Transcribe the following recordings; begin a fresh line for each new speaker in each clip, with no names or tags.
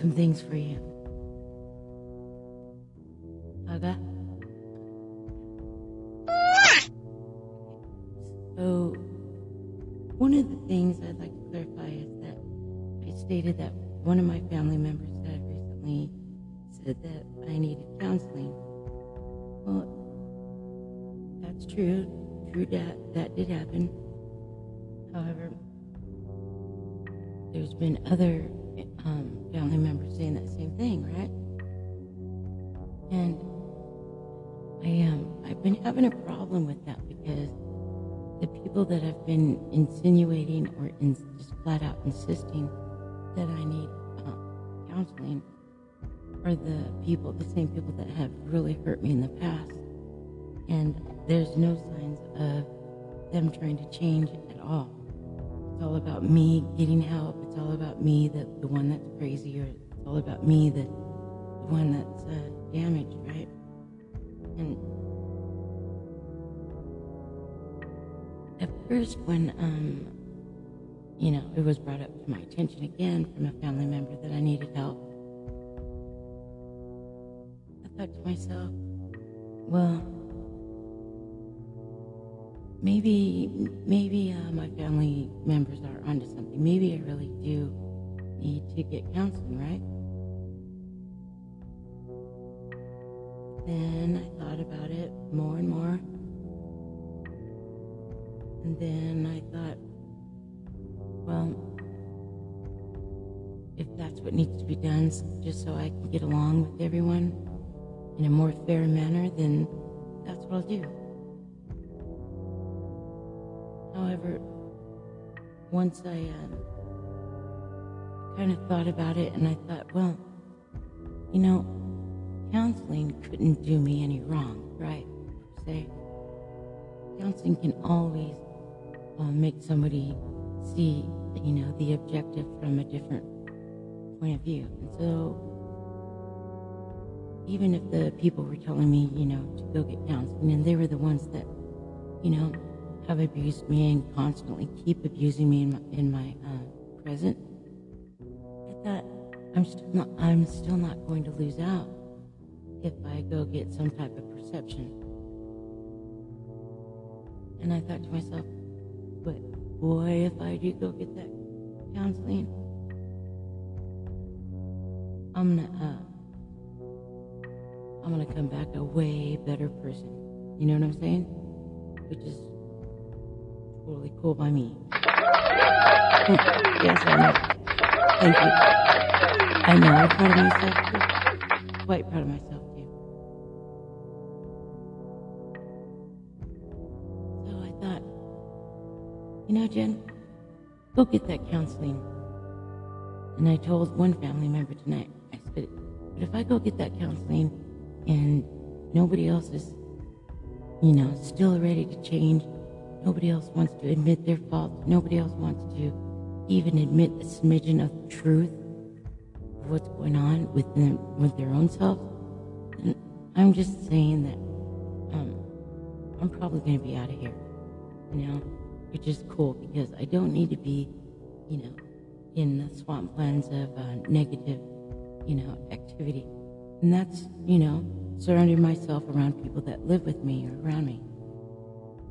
some things for you. So, one of the things I'd like to clarify is that I stated that one of my family members had recently said that I needed counseling. Well, that's true. True that that did happen. However, there's been other um, family members saying that same thing, right? And I um I've been having a problem with that because the people that have been insinuating or in, just flat out insisting that I need uh, counseling are the people, the same people that have really hurt me in the past. And there's no signs of them trying to change at all. It's all about me getting help. It's all about me, the, the one that's crazy, or it's all about me, the, the one that's uh, damaged, right? And at first, when um, you know, it was brought up to my attention again from a family member that I needed help, I thought to myself, well, maybe, maybe uh, my family members are onto something. Maybe I really do need to get counseling, right? Then I thought about it more and more. And then I thought, well, if that's what needs to be done, just so I can get along with everyone in a more fair manner, then that's what I'll do. However, once I uh, kind of thought about it and I thought, well, you know, counseling couldn't do me any wrong, right? Se. Counseling can always uh, make somebody see, you know, the objective from a different point of view. And so, even if the people were telling me, you know, to go get counseling, and they were the ones that, you know, have abused me and constantly keep abusing me in my, in my uh, present, I thought I'm still not I'm still not going to lose out if I go get some type of perception. And I thought to myself, but boy, if I do go get that counseling, I'm gonna uh, I'm gonna come back a way better person. You know what I'm saying? Which is totally cool by me. yes, I know. Thank you. I know. I'm proud of myself too. Quite proud of myself too. So I thought, you know, Jen, go get that counseling. And I told one family member tonight, I said, but if I go get that counseling and nobody else is, you know, still ready to change, nobody else wants to admit their faults, nobody else wants to even admit a smidgen of truth of what's going on with them, with their own self, then I'm just saying that um, I'm probably going to be out of here, you know, which is cool because I don't need to be, you know, in the swamplands of uh, negative, you know, activity. And that's, you know, surrounding myself around people that live with me or around me.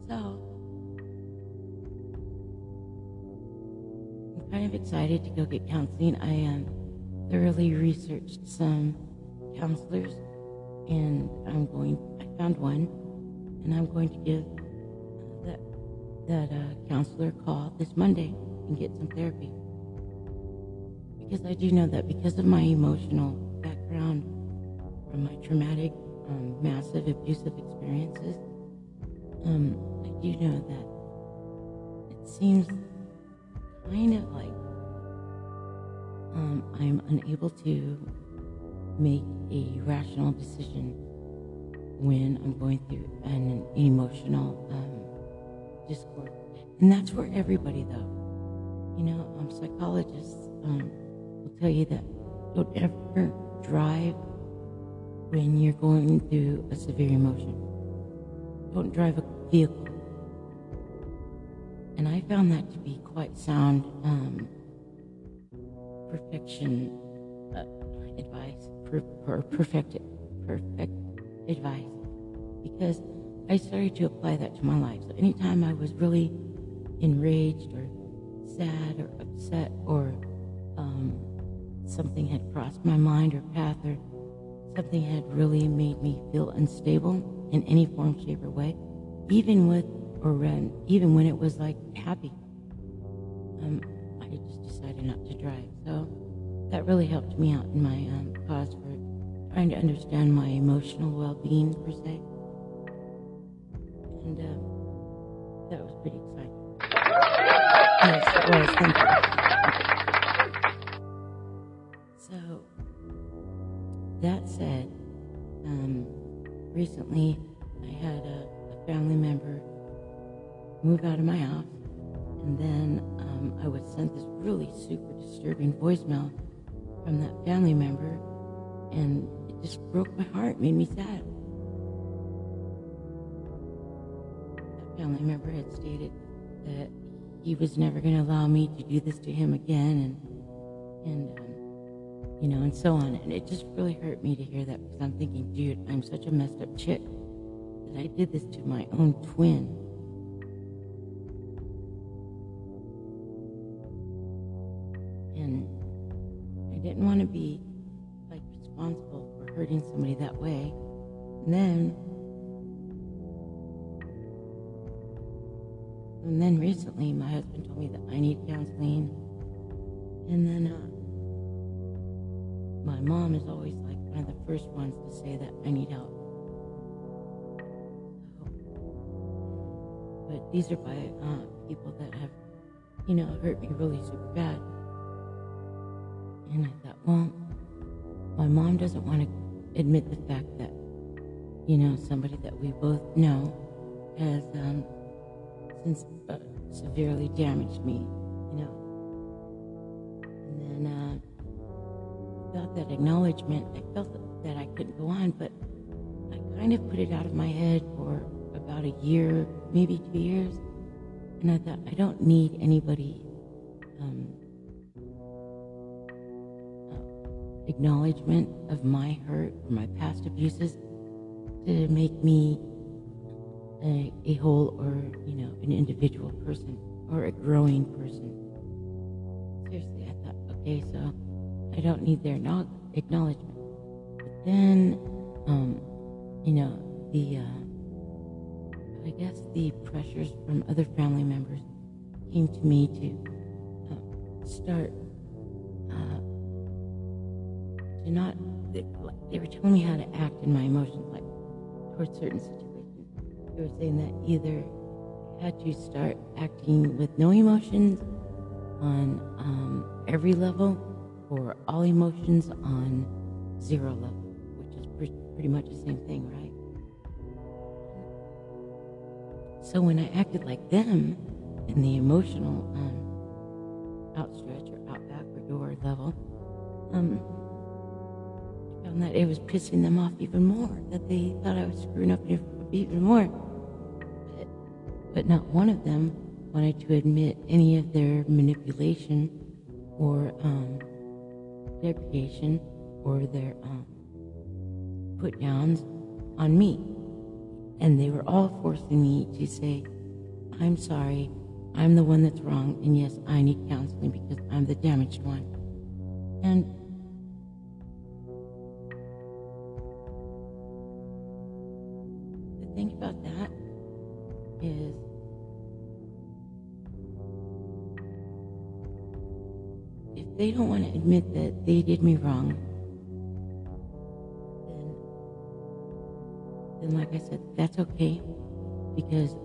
So, kind of excited to go get counseling. I um, thoroughly researched some counselors, and I'm going. I found one, and I'm going to give that that uh, counselor a call this Monday and get some therapy. Because I do know that because of my emotional background, from my traumatic, um, massive abusive experiences, um, I do know that it seems kind of like um, I'm unable to make a rational decision when I'm going through an emotional um, discord. And that's for everybody, though. You know, um, psychologists um, will tell you that don't ever drive when you're going through a severe emotion. Don't drive a vehicle. And I found that to be quite sound um, perfection uh, advice, per, per, perfect, perfect advice, because I started to apply that to my life. So anytime I was really enraged or sad or upset or um, something had crossed my mind or path or something had really made me feel unstable in any form, shape, or way, even with or even when it was like happy. Um, I just decided not to drive. So that really helped me out in my um, cause for trying to understand my emotional well-being per se. And um, that was pretty exciting. Yes, it was. Thank you. So that said, um, recently I had a, a family member move out of my house, and then um, I was sent this really super disturbing voicemail from that family member, and it just broke my heart, made me sad. That family member had stated that he was never going to allow me to do this to him again, and and um, you know, and so on. And it just really hurt me to hear that because I'm thinking, dude, I'm such a messed up chick that I did this to my own twin. Didn't want to be like responsible for hurting somebody that way. And then, and then recently, my husband told me that I need counseling. And then, uh, my mom is always like one of the first ones to say that I need help. So, but these are by uh, people that have, you know, hurt me really super bad. And I thought, well, my mom doesn't want to admit the fact that, you know, somebody that we both know has um, since uh, severely damaged me, you know. And then uh, without that acknowledgement, I felt that I couldn't go on, but I kind of put it out of my head for about a year, maybe two years. And I thought, I don't need anybody um, acknowledgement of my hurt or my past abuses to make me a, a whole or, you know, an individual person or a growing person. Seriously, I thought, okay, so I don't need their acknowledgement. But then, um, you know, the, uh, I guess the pressures from other family members came to me to uh, start not, they, they were telling me how to act in my emotions, like towards certain situations. They were saying that either I had to start acting with no emotions on um, every level or all emotions on zero level, which is pre- pretty much the same thing, right? So when I acted like them in the emotional um, outstretch or outback or door level, um, found that it was pissing them off even more, that they thought I was screwing up even more. But, but not one of them wanted to admit any of their manipulation or um, degradation or their um, put downs on me. And they were all forcing me to say, I'm sorry, I'm the one that's wrong, and yes, I need counseling because I'm the damaged one. And they don't want to admit that they did me wrong, then, then like I said, that's okay. Because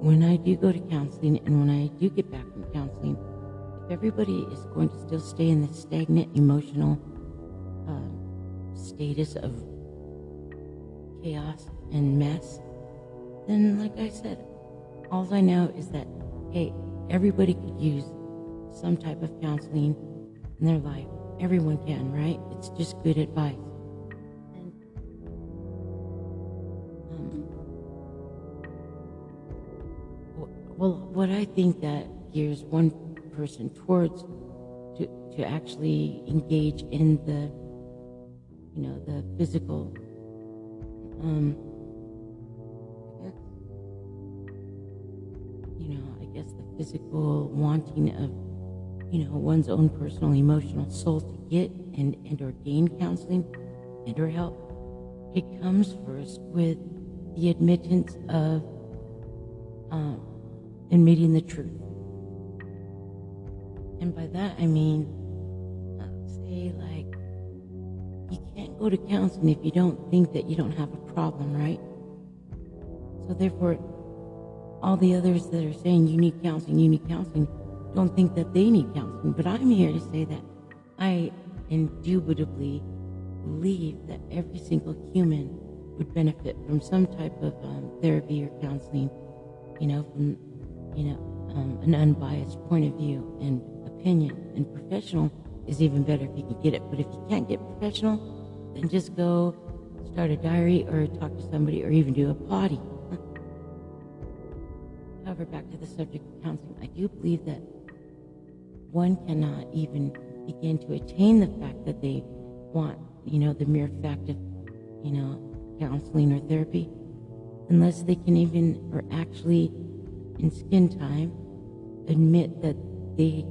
when I do go to counseling and when I do get back from counseling, if everybody is going to still stay in this stagnant emotional uh, status of chaos and mess, then like I said, all I know is that, hey, everybody could use some type of counseling in their life. Everyone can, right? It's just good advice. And, um, well, what I think that gears one person towards to, to actually engage in the, you know, the physical, um, you know, I guess the physical wanting of you know, one's own personal emotional soul to get and, and or gain counseling and or help, it comes first with the admittance of um, admitting the truth. And by that I mean, say like, you can't go to counseling if you don't think that you don't have a problem, right? So therefore, all the others that are saying you need counseling, you need counseling, don't think that they need counseling, but I'm here to say that I indubitably believe that every single human would benefit from some type of um, therapy or counseling, you know, from, you know, um, an unbiased point of view and opinion. And professional is even better if you can get it. But if you can't get professional, then just go start a diary or talk to somebody or even do a potty. However, back to the subject of counseling, I do believe that one cannot even begin to attain the fact that they want, you know, the mere fact of, you know, counseling or therapy, unless they can even, or actually, in skin time, admit that they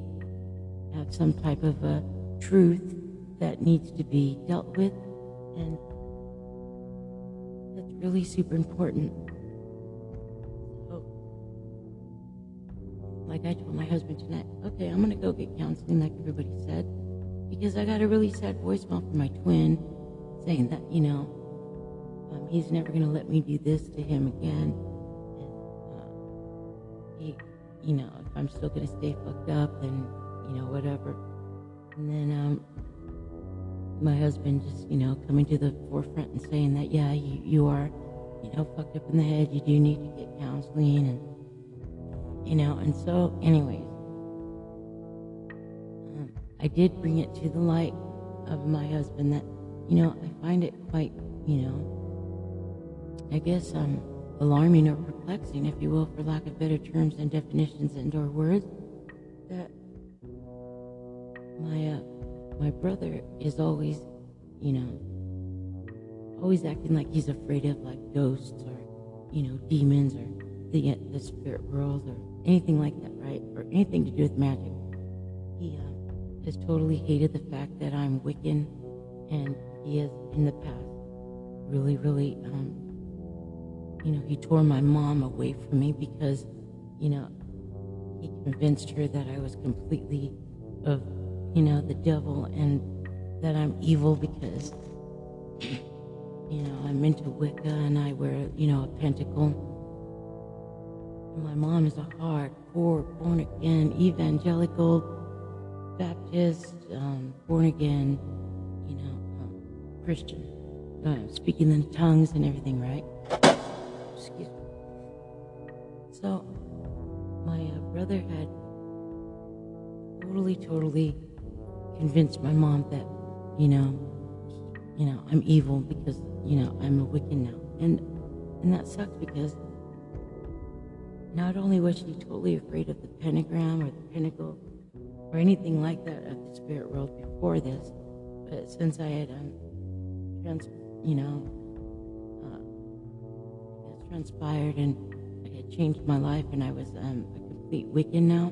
have some type of a truth that needs to be dealt with, and that's really super important. Like I told my husband tonight, okay, I'm gonna go get counseling like everybody said, because I got a really sad voicemail from my twin saying that, you know, um, he's never gonna let me do this to him again. And, uh, he, you know, if I'm still gonna stay fucked up, then, you know, whatever. And then, um, my husband just, you know, coming to the forefront and saying that, yeah, you, you are, you know, fucked up in the head. You do need to get counseling and, you know, and so, anyways, um, I did bring it to the light of my husband that, you know, I find it quite, you know, I guess um, alarming or perplexing, if you will, for lack of better terms and definitions and or words, that my uh, my brother is always, you know, always acting like he's afraid of like ghosts or, you know, demons or the the spirit world or anything like that, right? Or anything to do with magic. He uh, has totally hated the fact that I'm Wiccan, and he has in the past really, really, um, you know, he tore my mom away from me because, you know, he convinced her that I was completely of, you know, the devil and that I'm evil because, you know, I'm into Wicca and I wear, you know, a pentacle my mom is a hardcore born again evangelical Baptist, um, born again, you know, um, Christian, uh, speaking in tongues and everything, right? Excuse me. So, my uh, brother had totally, totally convinced my mom that, you know, you know, I'm evil because, you know, I'm a Wiccan now. And, and that sucks because not only was she totally afraid of the pentagram or the pinnacle or anything like that of the spirit world before this, but since I had, um, trans, you know, uh, transpired and I had changed my life and I was um, a complete Wiccan now,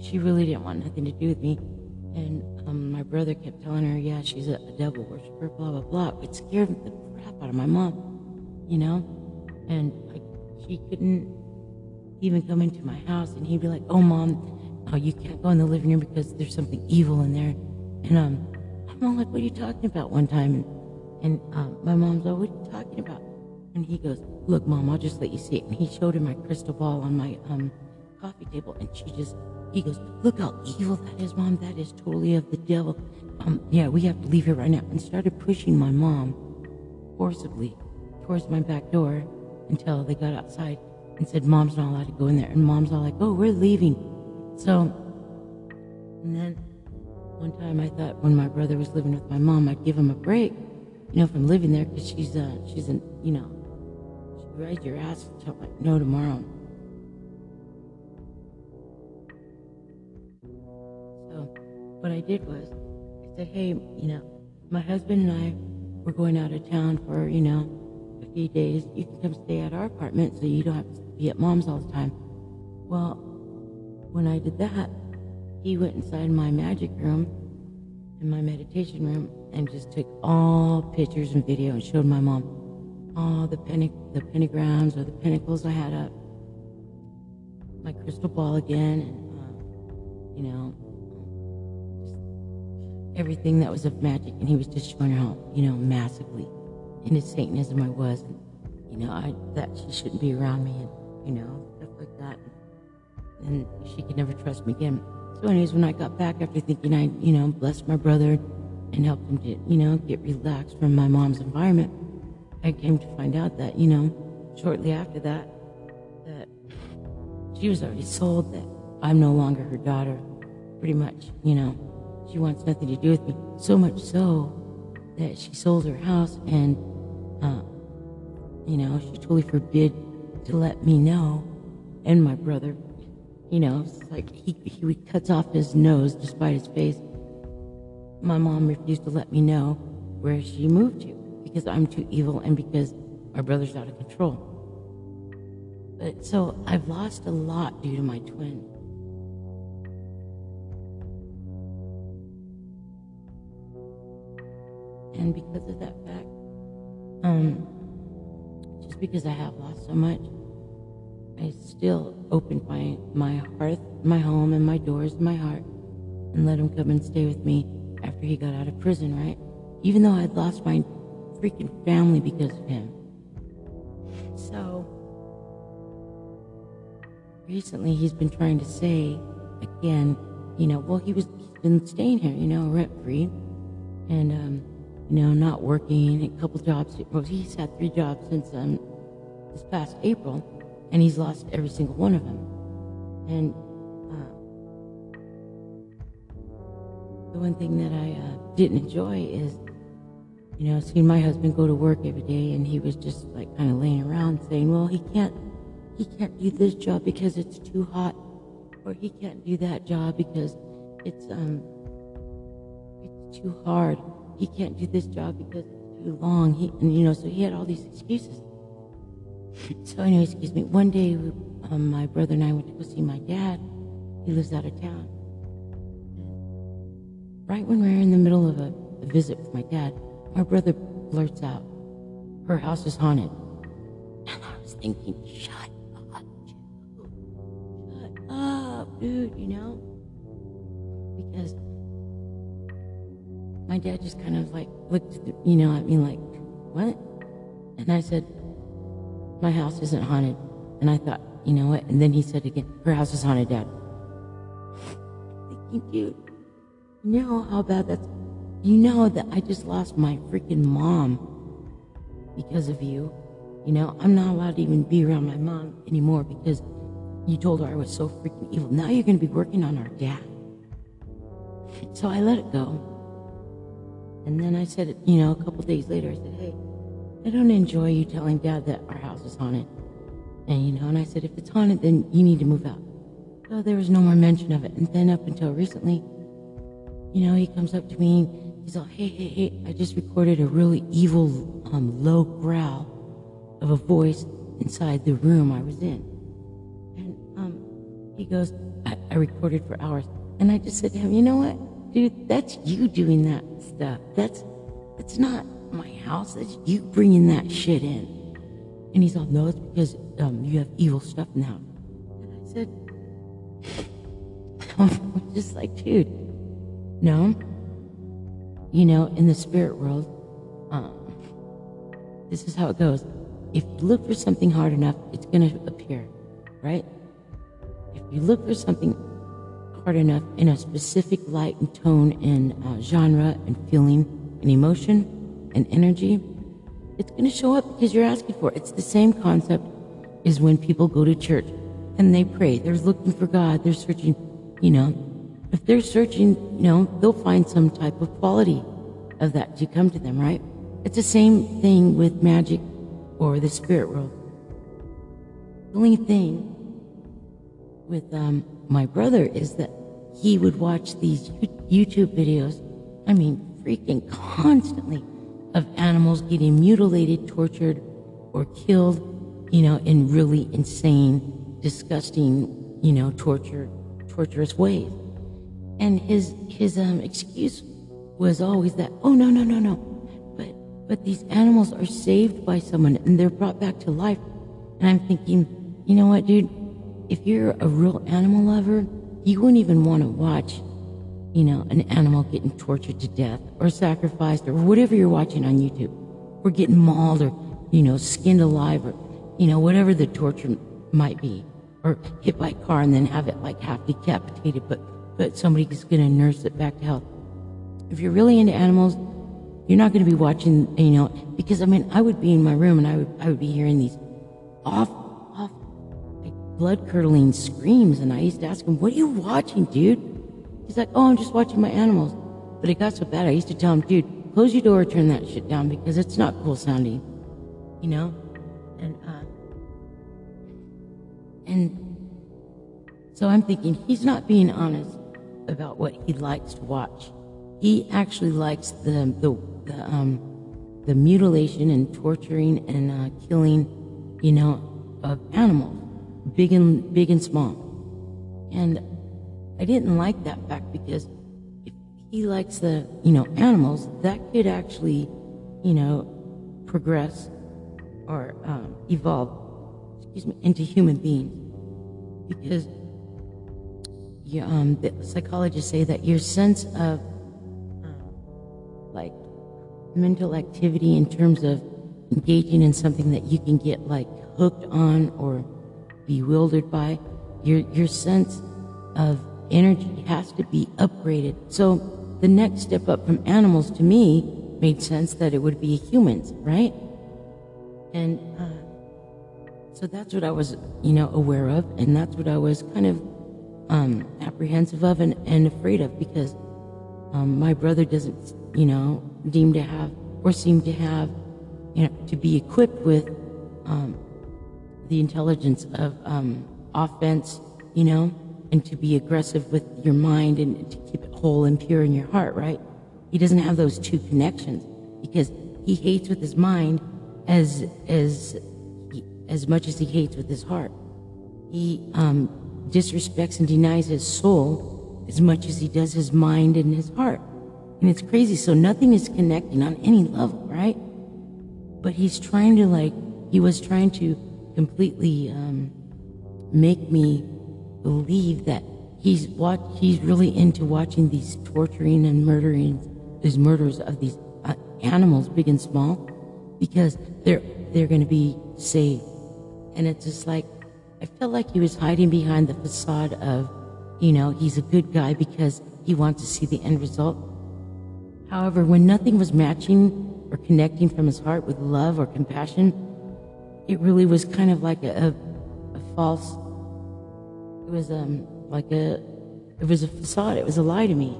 she really didn't want nothing to do with me. And um, my brother kept telling her, yeah, she's a, a devil worshiper, blah, blah, blah. It scared the crap out of my mom, you know? And I, she couldn't even come into my house and he'd be like, oh, mom, oh, you can't go in the living room because there's something evil in there. And um, I'm all like, what are you talking about one time? And, and um, my mom's like, what are you talking about? And he goes, look, mom, I'll just let you see it. And he showed her my crystal ball on my um, coffee table. And she just, he goes, look how evil that is, mom. That is totally of the devil. Um, yeah, we have to leave here right now. And started pushing my mom forcibly towards my back door until they got outside and said, mom's not allowed to go in there. And mom's all like, oh, we're leaving. So, and then one time I thought when my brother was living with my mom, I'd give him a break, you know, from living there because she's, uh, she's an, you know, she rides your ass until like no tomorrow. So, what I did was, I said, hey, you know, my husband and I were going out of town for, you know, a few days. You can come stay at our apartment so you don't have to be at mom's all the time. Well, when I did that, he went inside my magic room, in my meditation room, and just took all pictures and video and showed my mom all the, the pentagrams or the pinnacles I had up, my crystal ball again, and, uh, you know, just everything that was of magic. And he was just showing her how, you know, massively into Satanism I was. And, you know, I, that she shouldn't be around me and, you know, stuff like that. And she could never trust me again. So, anyways, when I got back after thinking I, you know, blessed my brother and helped him to, you know, get relaxed from my mom's environment, I came to find out that, you know, shortly after that, that she was already sold, that I'm no longer her daughter, pretty much, you know. She wants nothing to do with me. So much so that she sold her house and, uh, you know, she totally forbid to let me know and my brother you know, it's like he, he would cuts off his nose despite his face. My mom refused to let me know where she moved to because I'm too evil and because my brother's out of control. But so I've lost a lot due to my twin. And because of that fact, um, because I have lost so much, I still opened my, my hearth, my home, and my doors, and my heart, and let him come and stay with me after he got out of prison, right? Even though I'd lost my freaking family because of him. So, recently he's been trying to say again, you know, well, he was, he's been staying here, you know, rent free, and, um, you know, not working, a couple jobs. Well, he's had three jobs since um, this past April and he's lost every single one of them. And uh, the one thing that I uh, didn't enjoy is, you know, seeing my husband go to work every day, and he was just like kind of laying around saying, "Well, he can't, he can't do this job because it's too hot, or he can't do that job because it's um, it's too hard. He can't do this job because it's too long. He, and you know, so he had all these excuses." So anyway, excuse me. One day, we, um, my brother and I went to go see my dad. He lives out of town. Right when we're in the middle of a, a visit with my dad, my brother blurts out, "Her house is haunted." And I was thinking, "Shut up, dude. shut up, dude," you know, because my dad just kind of like looked, you know, at me like, "What?" And I said, my house isn't haunted. And I thought, you know what? And then he said again, her house is haunted, Dad. You know how bad that's, you know that I just lost my freaking mom because of you. You know, I'm not allowed to even be around my mom anymore because you told her I was so freaking evil. Now you're going to be working on our dad. So I let it go. And then I said, you know, a couple days later, I said, hey, I don't enjoy you telling dad that our house is haunted. And, you know, and I said, if it's haunted, then you need to move out. So there was no more mention of it. And then up until recently, you know, he comes up to me, he's all, hey, hey, hey, I just recorded a really evil, um, low growl of a voice inside the room I was in. And, um, he goes, I, I recorded for hours. And I just said to him, you know what, dude, that's you doing that stuff. That's, that's not my house. That's you bringing that shit in. And he's all, no, it's because um, you have evil stuff now." And I said, I'm just like, dude, no. You know, in the spirit world, um, this is how it goes. If you look for something hard enough, it's to appear, right? If you look for something hard enough in a specific light and tone and uh, genre and feeling and emotion and energy, it's going to show up because you're asking for it. It's the same concept as when people go to church and they pray. They're looking for God. They're searching, you know. If they're searching, you know, they'll find some type of quality of that to come to them, right? It's the same thing with magic or the spirit world. The only thing with um, my brother is that he would watch these YouTube videos, I mean, freaking constantly, of animals getting mutilated, tortured, or killed, you know, in really insane, disgusting, you know, torture, torturous ways. And his his um, excuse was always that, oh no no no no, but but these animals are saved by someone and they're brought back to life. And I'm thinking, you know what, dude? If you're a real animal lover, you wouldn't even want to watch, you know, an animal getting tortured to death or sacrificed or whatever you're watching on YouTube, or getting mauled or, you know, skinned alive or, you know, whatever the torture might be, or hit by a car and then have it like half decapitated, but but somebody's going to nurse it back to health. If you're really into animals, you're not going to be watching, you know, because I mean, I would be in my room and I would I would be hearing these like blood curdling screams, and I used to ask him, "What are you watching, dude?" He's like, "Oh, I'm just watching my animals." But it got so bad, I used to tell him, "Dude, close your door, turn that shit down because it's not cool sounding," you know, and uh, and so I'm thinking he's not being honest about what he likes to watch. He actually likes the the the, um, the mutilation and torturing and uh, killing, you know, of animals, big and big and small. And I didn't like that fact because if he likes the you know animals, that could actually, you know, progress or um, evolve, excuse me, into human beings because you, um, psychologists say that your sense of um, like mental activity in terms of engaging in something that you can get like hooked on or bewildered by, your your sense of energy has to be upgraded. So the next step up from animals to me made sense that it would be humans, right? And uh, so that's what I was, you know, aware of, and that's what I was kind of um, apprehensive of and, and afraid of because um, my brother doesn't, you know, deem to have or seem to have, you know, to be equipped with um, the intelligence of um, offense, you know, and to be aggressive with your mind and to keep it whole and pure in your heart, right? He doesn't have those two connections because he hates with his mind as as as much as he hates with his heart. He um, disrespects and denies his soul as much as he does his mind and his heart. And it's crazy. So nothing is connecting on any level, right? But he's trying to like, he was trying to completely um, make me believe that he's what he's really into watching these torturing and murdering, these murders of these uh, animals, big and small, because they're they're going to be saved. And it's just like I felt like he was hiding behind the facade of, you know, he's a good guy because he wants to see the end result. However, when nothing was matching or connecting from his heart with love or compassion, it really was kind of like a, a, false, it was um, like a, it was a facade. It was a lie to me.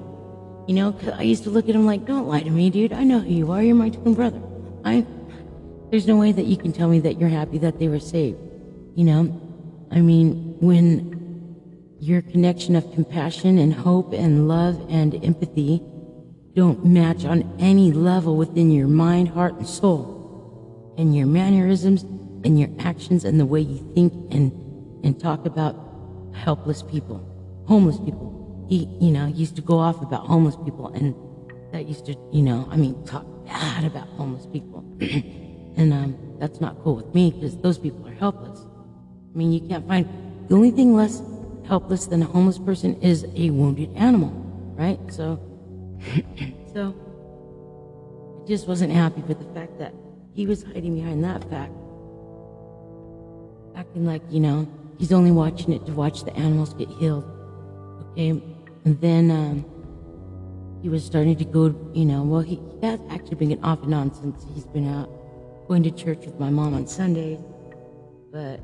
You know, cause I used to look at him like, don't lie to me, dude. I know who you are. You're my twin brother. I, there's no way that you can tell me that you're happy that they were saved. You know, I mean, when your connection of compassion and hope and love and empathy don't match on any level within your mind, heart, and soul, and your mannerisms and your actions and the way you think and, and talk about helpless people, homeless people. He, you know, used to go off about homeless people and that used to, you know, I mean, talk bad about homeless people. and um, that's not cool with me because those people are helpless. I mean, you can't find the only thing less helpless than a homeless person is a wounded animal, right? So, so I just wasn't happy with the fact that he was hiding behind that fact, acting like you know he's only watching it to watch the animals get healed. Okay, and then um, he was starting to go, you know, well, he, he has actually been off and on since he's been out going to church with my mom on Sundays, but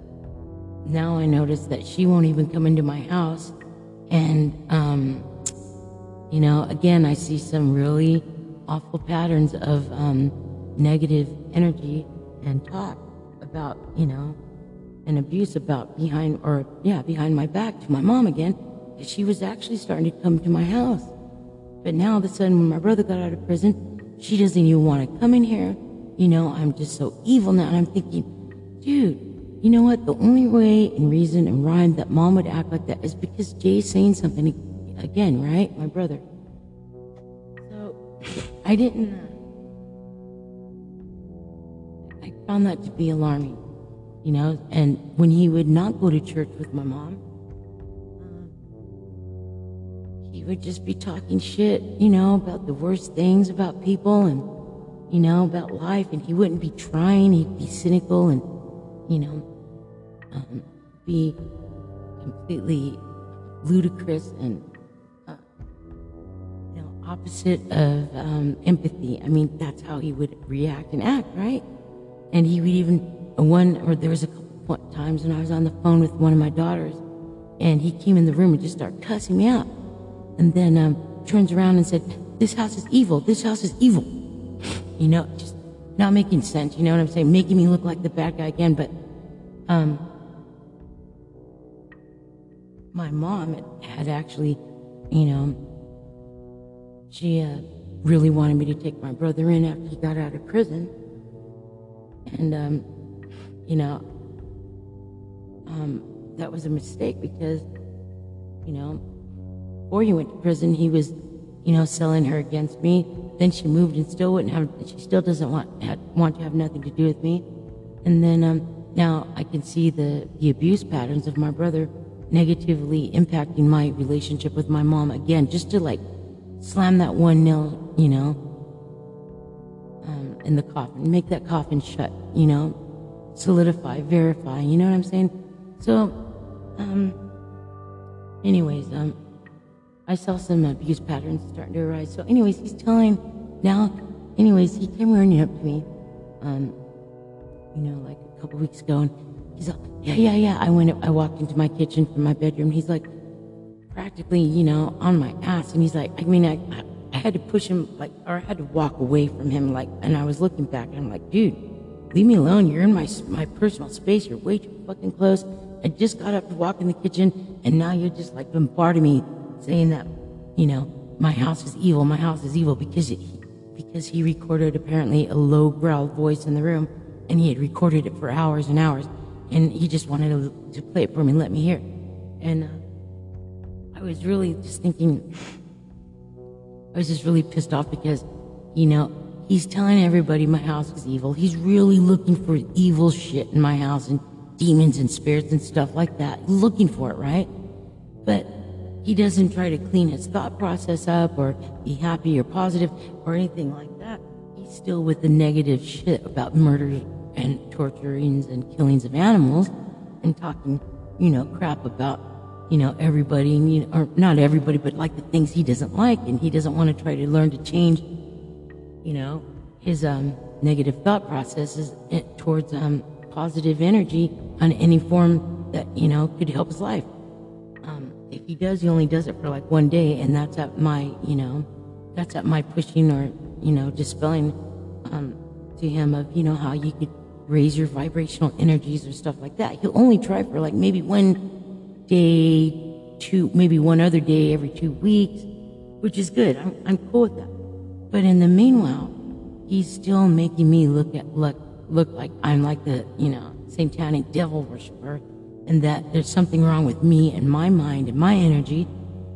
now I notice that she won't even come into my house. And, um, you know, again, I see some really awful patterns of um, negative energy and talk about, you know, and abuse about behind, or yeah, behind my back to my mom again. She was actually starting to come to my house. But now all of a sudden, when my brother got out of prison, she doesn't even want to come in here. You know, I'm just so evil now. And I'm thinking, dude, you know what? The only way and reason and rhyme that mom would act like that is because Jay's saying something again, right? My brother. So I didn't. Uh, I found that to be alarming, you know. And when he would not go to church with my mom, he would just be talking shit, you know, about the worst things about people and, you know, about life. And he wouldn't be trying. He'd be cynical and, you know, um, be completely ludicrous and, uh, you know, opposite of um, empathy. I mean, that's how he would react and act, right? And he would even, one, or there was a couple times when I was on the phone with one of my daughters and he came in the room and just started cussing me out and then um, turns around and said, "This house is evil. This house is evil." You know, just not making sense. You know what I'm saying? Making me look like the bad guy again. But um, my mom had actually, you know, she uh, really wanted me to take my brother in after he got out of prison, and um, you know, um, that was a mistake because, you know before he went to prison, he was, you know, selling her against me. Then she moved and still wouldn't have, she still doesn't want, want to have nothing to do with me. And then, um, now I can see the, the abuse patterns of my brother negatively impacting my relationship with my mom again, just to like slam that one nail, you know, um, in the coffin, make that coffin shut, you know, solidify, verify, you know what I'm saying? So, um, anyways, um, I saw some abuse patterns starting to arise. So, anyways, he's telling now. Anyways, he came running up to me, um, you know, like a couple weeks ago, and he's like, "Yeah, yeah, yeah." I went. I walked into my kitchen from my bedroom. He's like, practically, you know, on my ass, and he's like, I mean, I, I had to push him, like, or I had to walk away from him, like, and I was looking back, and I'm like, dude, leave me alone. You're in my my personal space. You're way too fucking close. I just got up to walk in the kitchen, and now you're just like bombarding me saying that, you know, my house is evil, my house is evil because it, because he recorded apparently a low growled voice in the room and he had recorded it for hours and hours and he just wanted to, to play it for me and let me hear. And uh, I was really just thinking, I was just really pissed off because, you know, he's telling everybody my house is evil. He's really looking for evil shit in my house and demons and spirits and stuff like that, looking for it, right? But he doesn't try to clean his thought process up or be happy or positive or anything like that. He's still with the negative shit about murders and torturings and killings of animals and talking, you know, crap about, you know, everybody, and, you know, or not everybody, but like the things he doesn't like. And he doesn't want to try to learn to change, you know, his um, negative thought processes eh, towards um, positive energy on any form that, you know, could help his life if he does, he only does it for like one day, and that's at my, you know, that's at my pushing or, you know, dispelling um, to him of, you know, how you could raise your vibrational energies or stuff like that. He'll only try for like maybe one day, two, maybe one other day every two weeks, which is good. I'm, I'm cool with that. But in the meanwhile, he's still making me look at look look like I'm like the, you know, satanic devil worshiper and that there's something wrong with me and my mind and my energy,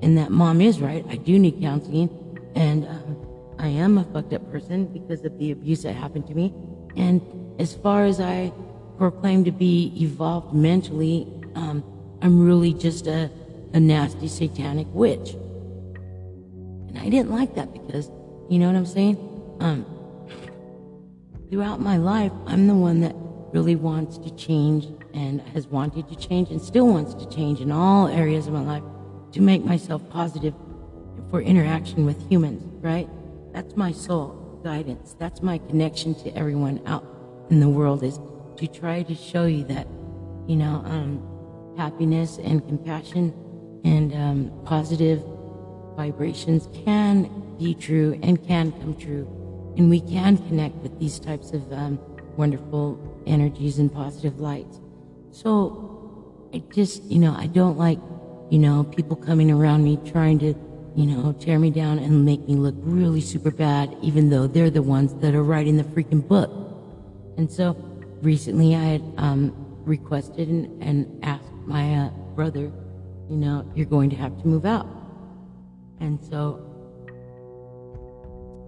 and that mom is right. I do need counseling, and um, I am a fucked up person because of the abuse that happened to me. And as far as I proclaim to be evolved mentally, um, I'm really just a a nasty satanic witch. And I didn't like that because, you know what I'm saying? Um, throughout my life, I'm the one that really wants to change and has wanted to change and still wants to change in all areas of my life to make myself positive for interaction with humans, right? That's my soul guidance. That's my connection to everyone out in the world is to try to show you that, you know, um, happiness and compassion and um, positive vibrations can be true and can come true. And we can connect with these types of um, wonderful energies and positive lights. So I just, you know, I don't like, you know, people coming around me trying to, you know, tear me down and make me look really super bad, even though they're the ones that are writing the freaking book. And so recently I had um, requested and, and asked my uh, brother, you know, you're going to have to move out. And so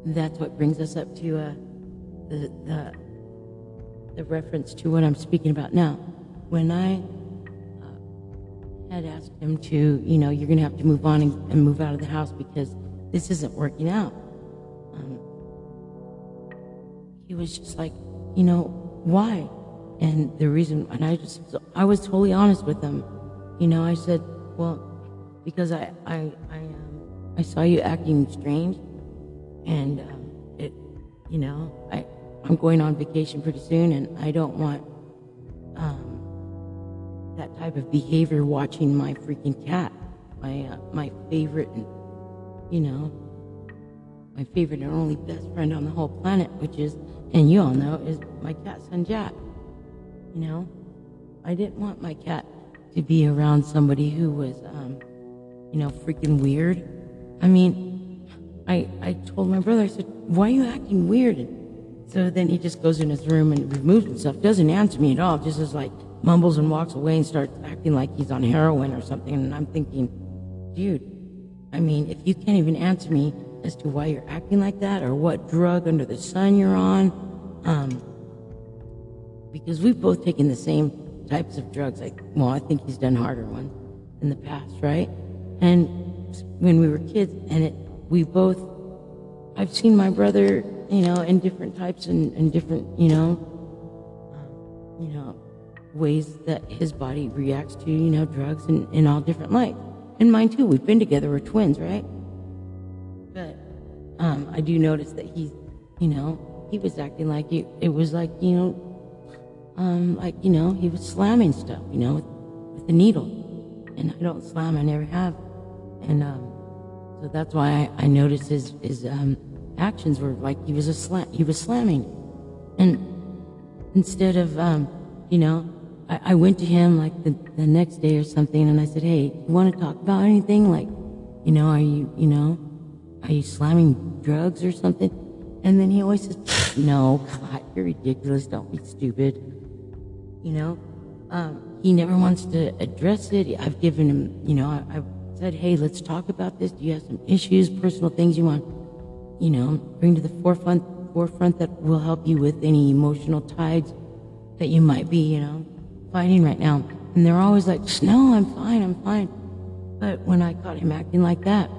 that's what brings us up to uh, the, the, the reference to what I'm speaking about now. When I uh, had asked him to, you know, you're going to have to move on and, and, move out of the house because this isn't working out. Um, he was just like, you know, why? And the reason, and I just, I was totally honest with him. You know, I said, well, because I, I, I, I saw you acting strange, and um, it, you know, I, I'm going on vacation pretty soon, and I don't want um, that type of behavior watching my freaking cat, my, uh, my favorite, you know, my favorite and only best friend on the whole planet, which is, and you all know, is my cat son Jack. You know, I didn't want my cat to be around somebody who was, um, you know, freaking weird. I mean, I, I told my brother, I said, why are you acting weird? And so then he just goes in his room and removes himself, doesn't answer me at all, just is like mumbles and walks away and starts acting like he's on heroin or something. And I'm thinking, dude, I mean, if you can't even answer me as to why you're acting like that or what drug under the sun you're on, um, because we've both taken the same types of drugs. Like, well, I think he's done harder ones in the past, right? And when we were kids, and it, we both, I've seen my brother, you know, in different types and, and different, you know, um, you know, ways that his body reacts to, you know, drugs and in all different lights. And mine too. We've been together. We're twins, right? But um, I do notice that he's, you know, he was acting like it, it was like, you know, um, like, you know, he was slamming stuff, you know, with, with the needle. And I don't slam, I never have. And um, so that's why I, I noticed his, his um, actions were like he was a slam, he was slamming. And instead of, um, you know, I, I went to him like the, the next day or something and I said, hey, you want to talk about anything? Like, you know, are you, you know, are you slamming drugs or something? And then he always says, no, God, you're ridiculous. Don't be stupid you know. Um, he never wants to address it. I've given him, you know, I, have said, hey, let's talk about this. Do you have some issues, personal things you want, you know, bring to the forefront, forefront that will help you with any emotional tides that you might be, you know, fighting right now. And they're always like, no, I'm fine, I'm fine. But when I caught him acting like that,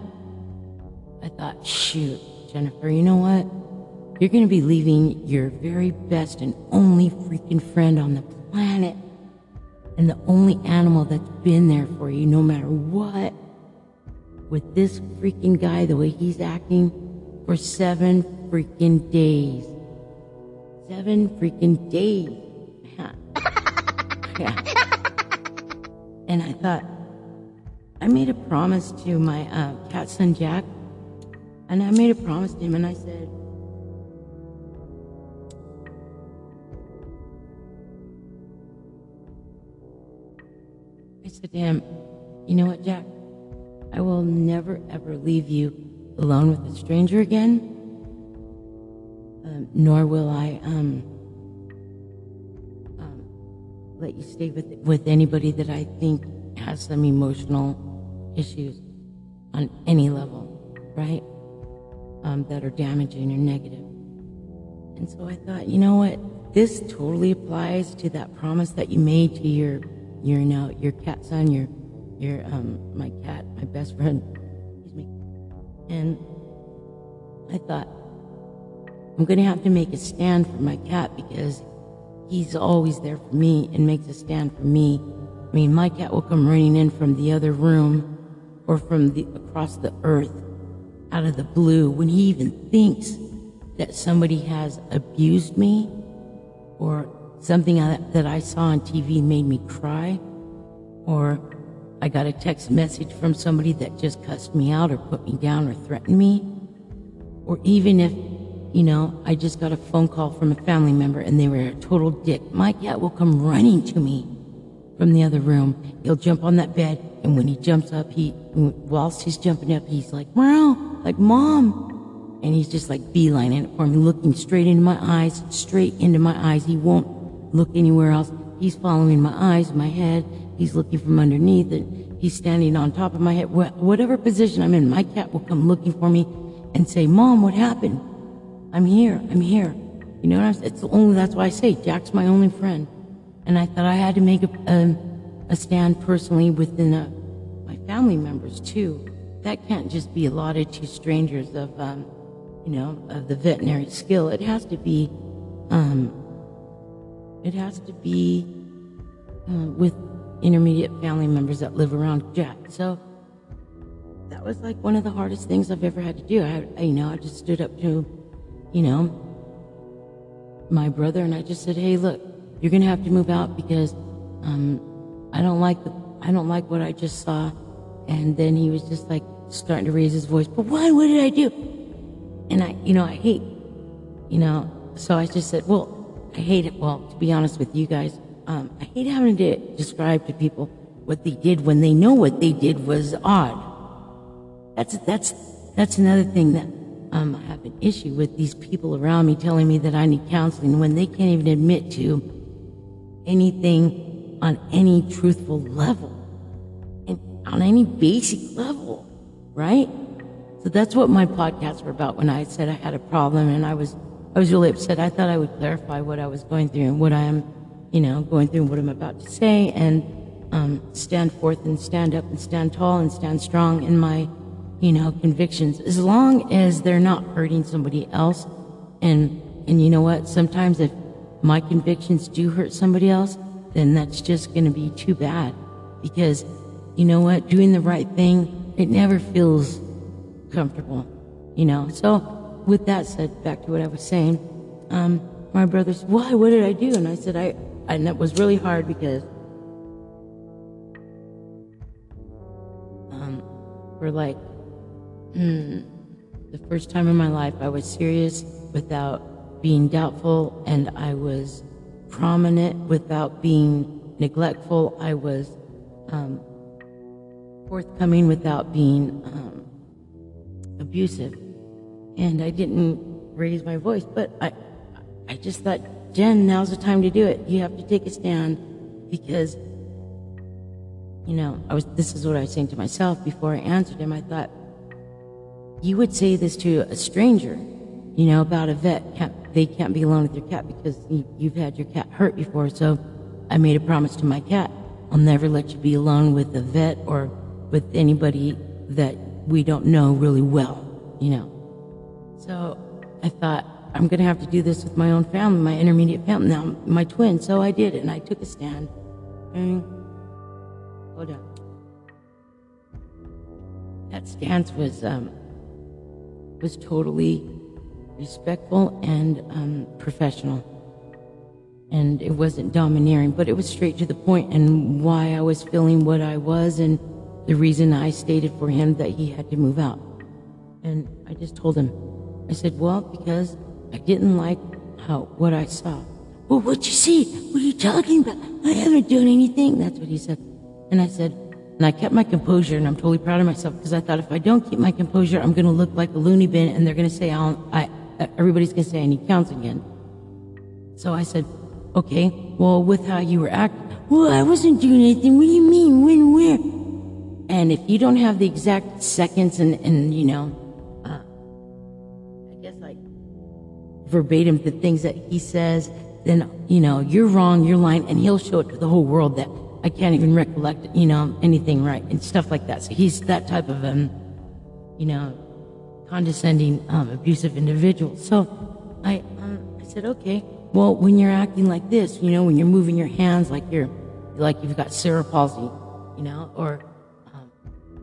I thought, shoot, Jennifer, you know what? You're going to be leaving your very best and only freaking friend on the planet and the only animal that's been there for you no matter what with this freaking guy the way he's acting for seven freaking days. Seven freaking days. yeah. And I thought, I made a promise to my uh, cat son Jack, and I made a promise to him, and I said, I said to him, You know what, Jack? I will never, ever leave you alone with a stranger again, um, nor will I um, um, let you stay with, with anybody that I think has some emotional issues on any level, right? Um, that are damaging or negative. And so I thought, you know what? This totally applies to that promise that you made to your your you know your cat son, your you're um, my cat, my best friend. Excuse me. And I thought, I'm going to have to make a stand for my cat because he's always there for me and makes a stand for me. I mean, my cat will come running in from the other room or from the across the earth out of the blue when he even thinks that somebody has abused me or something that I saw on TV made me cry or I got a text message from somebody that just cussed me out or put me down or threatened me or even if you know, I just got a phone call from a family member and they were a total dick. My cat will come running to me from the other room. He'll jump on that bed and when he jumps up, he, whilst he's jumping up, he's like, meow, like mom. And he's just like beelining it for me, looking straight into my eyes, straight into my eyes. He won't look anywhere else. He's following my eyes, my head. He's looking from underneath and He's standing on top of my head. Whatever position I'm in, my cat will come looking for me and say, mom, what happened? I'm here. I'm here. You know, what I'm saying? it's only that's why I say Jack's my only friend, and I thought I had to make a, a, a stand personally within a, my family members too. That can't just be allotted to strangers of, um, you know, of the veterinary skill. It has to be, um, it has to be uh, with intermediate family members that live around Jack. So that was like one of the hardest things I've ever had to do. I, I you know, I just stood up to you know, my brother and I just said, "Hey, look, you're gonna have to move out because um, I don't like the I don't like what I just saw." And then he was just like starting to raise his voice. But why? What did I do? And I, you know, I hate, you know. So I just said, "Well, I hate it." Well, to be honest with you guys, um, I hate having to describe to people what they did when they know what they did was odd. That's that's that's another thing that um, I have an issue with these people around me telling me that I need counseling when they can't even admit to anything on any truthful level and on any basic level, right? So that's what my podcasts were about when I said I had a problem and I was I was really upset. I thought I would clarify what I was going through and what I am, you know, going through what I'm about to say and um, stand forth and stand up and stand tall and stand strong in my you know, convictions, as long as they're not hurting somebody else. And, and you know what? Sometimes if my convictions do hurt somebody else, then that's just going to be too bad because you know what? Doing the right thing, it never feels comfortable, you know? So with that said, back to what I was saying, um, my brother said, why? What did I do? And I said, I, and it was really hard because, um, we're like, Hmm. The first time in my life I was serious without being doubtful, and I was prominent without being neglectful. I was um, forthcoming without being um, abusive. And I didn't raise my voice, but I, I just thought, Jen, now's the time to do it. You have to take a stand because, you know, I was, this is what I was saying to myself before I answered him. I thought, you would say this to a stranger, you know, about a vet. Can't, they can't be alone with your cat because you, you've had your cat hurt before. So I made a promise to my cat. I'll never let you be alone with a vet or with anybody that we don't know really well, you know. So I thought, I'm going to have to do this with my own family, my intermediate family, now my twin. So I did it, and I took a stand. And, hold on. That stance was um, was totally respectful and um, professional. And it wasn't domineering, but it was straight to the point and why I was feeling what I was and the reason I stated for him that he had to move out. And I just told him, I said, well, because I didn't like how what I saw. Well, what'd you see? What are you talking about? I haven't done anything. That's what he said. And I said, and I kept my composure, and I'm totally proud of myself because I thought if I don't keep my composure, I'm going to look like a loony bin, and they're going to say, I'll, I, uh, everybody's going to say I need counseling again. So I said, okay, well, with how you were acting, well, I wasn't doing anything. What do you mean? When, where? And if you don't have the exact seconds and, and you know, verbatim the things that he says, then, you know, you're wrong, you're lying, and he'll show it to the whole world that I can't even recollect, you know, anything right and stuff like that. So he's that type of, um, you know, condescending, um, abusive individual. So I, um, I said, okay, well, when you're acting like this, you know, when you're moving your hands like you're, like you've got cerebral palsy, you know, or um,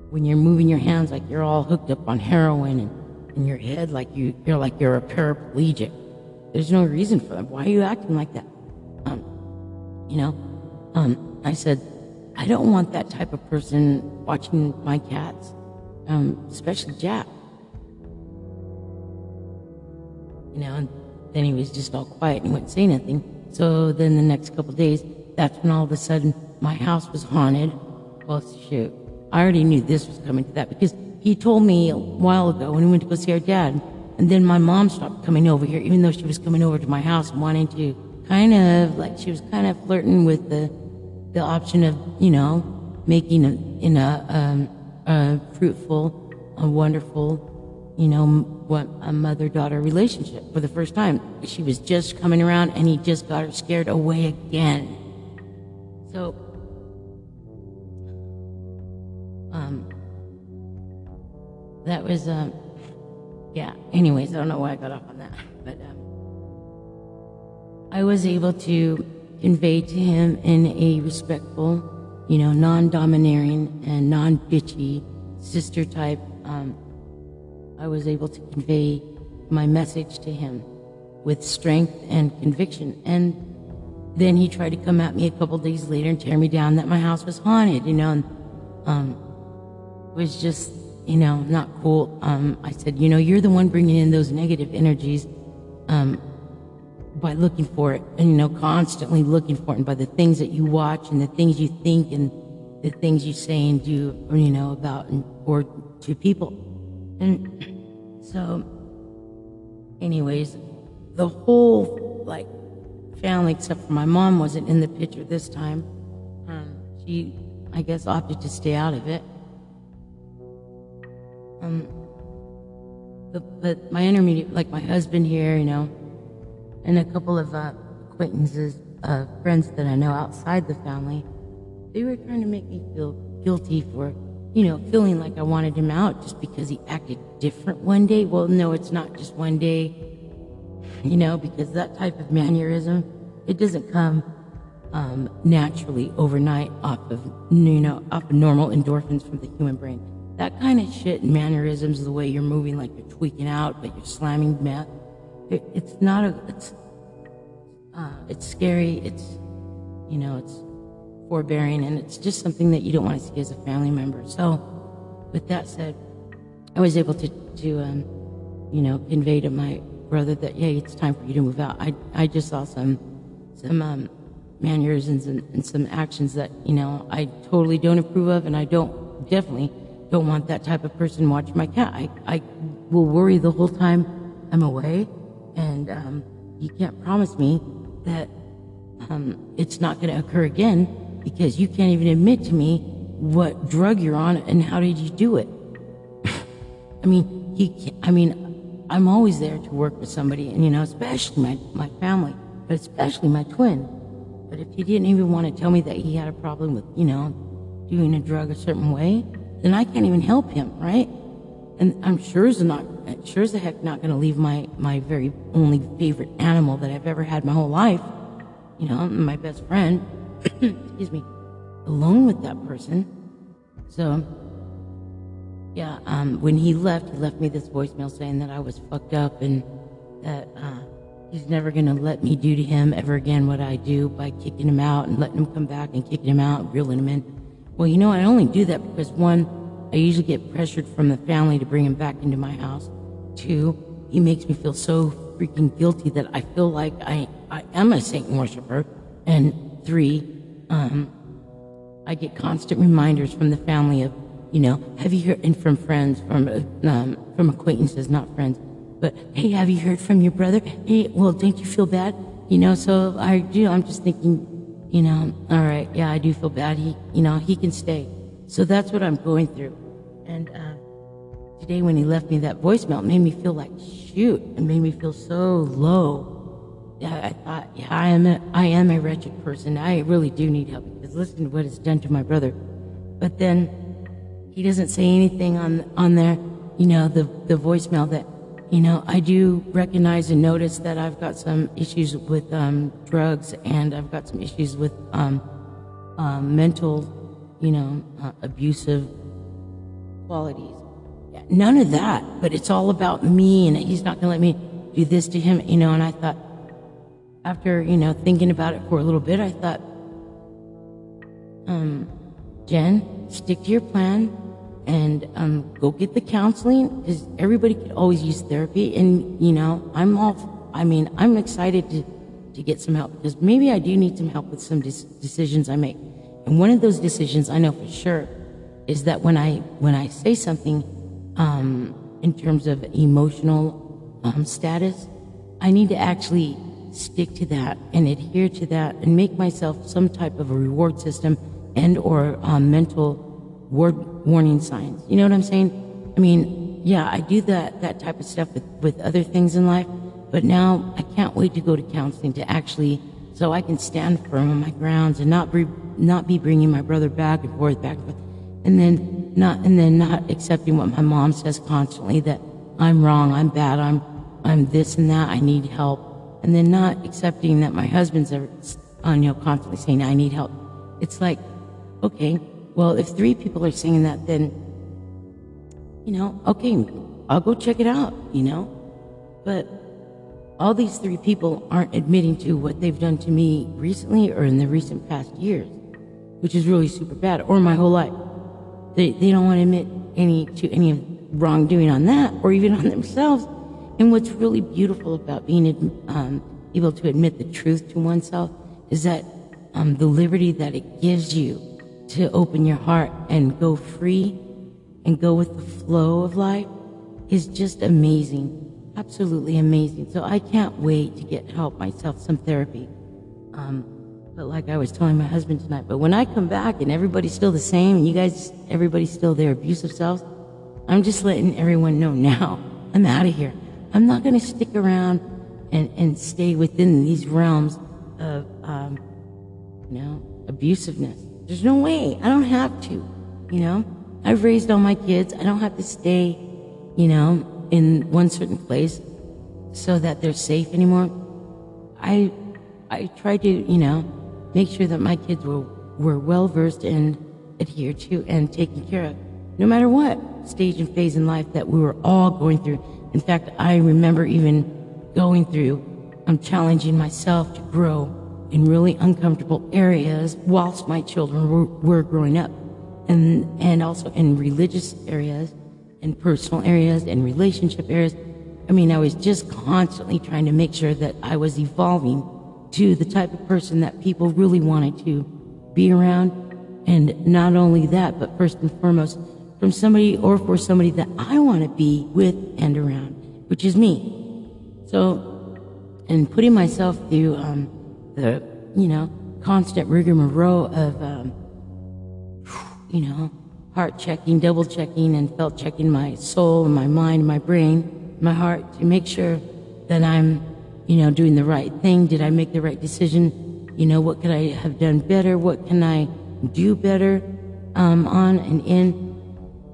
when you're moving your hands like you're all hooked up on heroin and in your head like you, you're like you're a paraplegic. There's no reason for that. Why are you acting like that? Um, you know, um, I said, I don't want that type of person watching my cats, um, especially Jack. You know, and then he was just all quiet and wouldn't say nothing. So then the next couple days, that's when all of a sudden my house was haunted. Well, shoot, I already knew this was coming to that because he told me a while ago when he went to go see our dad. And then my mom stopped coming over here, even though she was coming over to my house wanting to kind of like she was kind of flirting with the the option of you know making a, in a, um, a fruitful, a wonderful, you know, what a mother daughter relationship for the first time. She was just coming around, and he just got her scared away again. So, that was, um, yeah. Anyways, I don't know why I got off on that, but um, I was able to convey to him in a respectful, you know, non-domineering and non-bitchy sister type. Um, I was able to convey my message to him with strength and conviction, and then he tried to come at me a couple days later and tear me down that my house was haunted, you know, and um, was just, you know, not cool. Um, I said, you know, you're the one bringing in those negative energies um, by looking for it, and, you know, constantly looking for it, and by the things that you watch and the things you think and the things you say and do, you know, about and, or to people. And so, anyways, the whole, like, family, except for my mom, wasn't in the picture this time. Um, she, I guess, opted to stay out of it. Um, but, but my intermediate, like my husband here, you know, and a couple of uh, acquaintances, uh, friends that I know outside the family, they were trying to make me feel guilty for, you know, feeling like I wanted him out just because he acted different one day. Well, no, it's not just one day you know, because that type of mannerism, it doesn't come um, naturally overnight off of, you know, off of normal endorphins from the human brain. That kind of shit, mannerisms, the way you're moving, like you're tweaking out, but you're slamming meth. It, it's not a, it's, uh, it's scary. It's, you know, it's forbearing, and it's just something that you don't want to see as a family member. So, with that said, I was able to, to, um, you know, convey to my brother that, yeah, it's time for you to move out. I, I just saw some, some um, mannerisms and, and some actions that, you know, I totally don't approve of, and I don't, definitely don't want that type of person watching my cat. I, I will worry the whole time I'm away, and um, you can't promise me that um, it's not going to occur again because you can't even admit to me what drug you're on and how did you do it. I mean, can't, I mean, I'm always there to work with somebody, and you know, especially my, my family, but especially my twin. But if he didn't even want to tell me that he had a problem with, you know, doing a drug a certain way, then I can't even help him, right? And I'm sure as not, sure as the heck not going to leave my, my very only favorite animal that I've ever had my whole life, you know, my best friend, excuse me, alone with that person. So, yeah, um, when he left, he left me this voicemail saying that I was fucked up and that uh, he's never going to let me do to him ever again what I do by kicking him out and letting him come back and kicking him out, and reeling him in. Well, you know, I only do that because one, I usually get pressured from the family to bring him back into my house. Two, he makes me feel so freaking guilty that I feel like I, I am a Satan worshiper. And three, um, I get constant reminders from the family of you know, have you heard, and from friends, from, um, from acquaintances, not friends, but hey, have you heard from your brother? Hey, well, don't you feel bad? You know, so I do, I'm just thinking, you know, all right, yeah, I do feel bad. He, you know, he can stay. So that's what I'm going through. And, uh, today when he left me that voicemail, made me feel like, shoot, it made me feel so low. yeah, I thought, yeah, I am a, I am a wretched person. I really do need help because listen to what it's done to my brother. But then he doesn't say anything on on there, you know, the the voicemail that, you know, I do recognize and notice that I've got some issues with um, drugs and I've got some issues with um, um, mental, you know, uh, abusive qualities. Yeah, none of that, but it's all about me and he's not going to let me do this to him, you know, and I thought, after, you know, thinking about it for a little bit, I thought, um, Jen, stick to your plan and um, go get the counseling because everybody could always use therapy. And, you know, I'm all, I mean, I'm excited to, to get some help because maybe I do need some help with some decisions I make. And one of those decisions I know for sure is that when I, when I say something, um, in terms of emotional um, status, I need to actually stick to that and adhere to that and make myself some type of a reward system and or um, mental warning signs. You know what I'm saying? I mean, yeah, I do that, that type of stuff with, with other things in life, but now I can't wait to go to counseling to actually, so I can stand firm on my grounds and not be, not be bringing my brother back and forth, back and forth, and then not, and then not accepting what my mom says constantly that I'm wrong, I'm bad, I'm, I'm this and that, I need help and then not accepting that my husband's ever, you know, constantly saying, I need help. It's like, okay, well, if three people are saying that, then, you know, okay, I'll go check it out, you know? But all these three people aren't admitting to what they've done to me recently or in the recent past years, which is really super bad, or my whole life. They, they don't want to admit any to any wrongdoing on that or even on themselves. And what's really beautiful about being um, able to admit the truth to oneself is that um, the liberty that it gives you to open your heart and go free and go with the flow of life is just amazing. Absolutely amazing. So I can't wait to get help myself, some therapy. Um, but like I was telling my husband tonight, but when I come back and everybody's still the same and you guys, everybody's still their abusive selves, I'm just letting everyone know now. I'm out of here. I'm not going to stick around and, and stay within these realms of, um, you know, abusiveness. There's no way. I don't have to, you know. I've raised all my kids. I don't have to stay, you know, in one certain place so that they're safe anymore. I, I try to, you know, make sure that my kids were, were well versed and adhered to and taken care of, no matter what stage and phase in life that we were all going through in fact, I remember even going through, I'm challenging myself to grow in really uncomfortable areas whilst my children were, were growing up. And, and also in religious areas and personal areas and relationship areas. I mean, I was just constantly trying to make sure that I was evolving to the type of person that people really wanted to be around. And not only that, but first and foremost, from somebody or for somebody that I want to be with and around, which is me. So, and putting myself through um, the, you know, constant rigmarole of, um, you know, heart checking, double checking, and felt checking my soul my mind, my brain, my heart to make sure that I'm, you know, doing the right thing. Did I make the right decision? You know, what could I have done better? What can I do better um, on and in?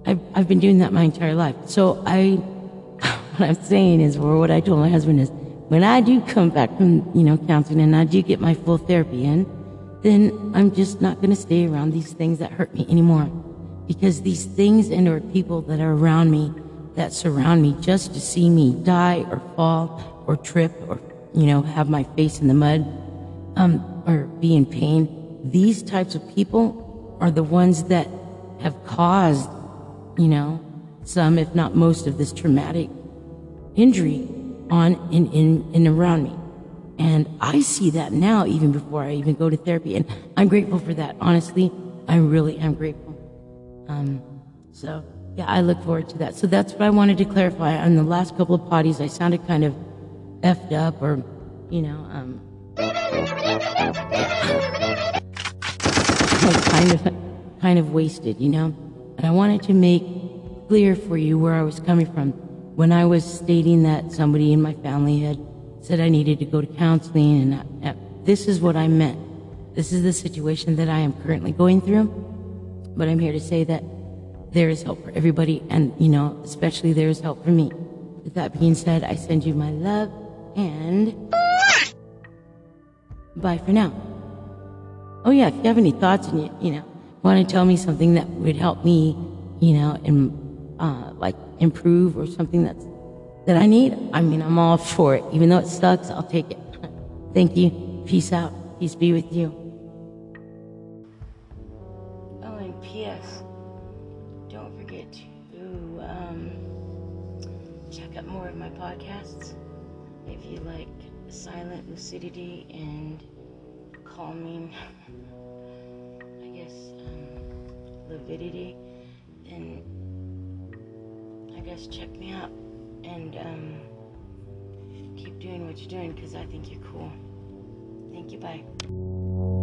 I've, I've been doing that my entire life. So I, what I'm saying is, or what I told my husband is, when I do come back from, you know, counseling and I do get my full therapy in, then I'm just not going to stay around these things that hurt me anymore. Because these things and or people that are around me, that surround me just to see me die or fall or trip or, you know, have my face in the mud, um, or be in pain, these types of people are the ones that have caused you know, some, if not most, of this traumatic injury on in, in, in around me. And I see that now even before I even go to therapy. And I'm grateful for that. Honestly, I really am grateful. Um, so yeah, I look forward to that. So that's what I wanted to clarify. On the last couple of potties, I sounded kind of effed up or, you know, um, kind of, kind of wasted, you know? And I wanted to make clear for you where I was coming from when I was stating that somebody in my family had said I needed to go to counseling, and I, I, this is what I meant. This is the situation that I am currently going through. But I'm here to say that there is help for everybody, and you know, especially there is help for me. With that being said, I send you my love and bye for now. Oh yeah, if you have any thoughts and you, you know want to tell me something that would help me, you know, and uh, like improve or something that's that I need, I mean, I'm all for it. Even though it sucks, I'll take it. Thank you. Peace out. Peace be with you. Oh, and P.S. Don't forget to um, check out more of my podcasts. If you like silent lucidity and calming, I guess, um, lividity, then guess check me out and um, keep doing what you're doing because I think you're cool. Thank you. Bye.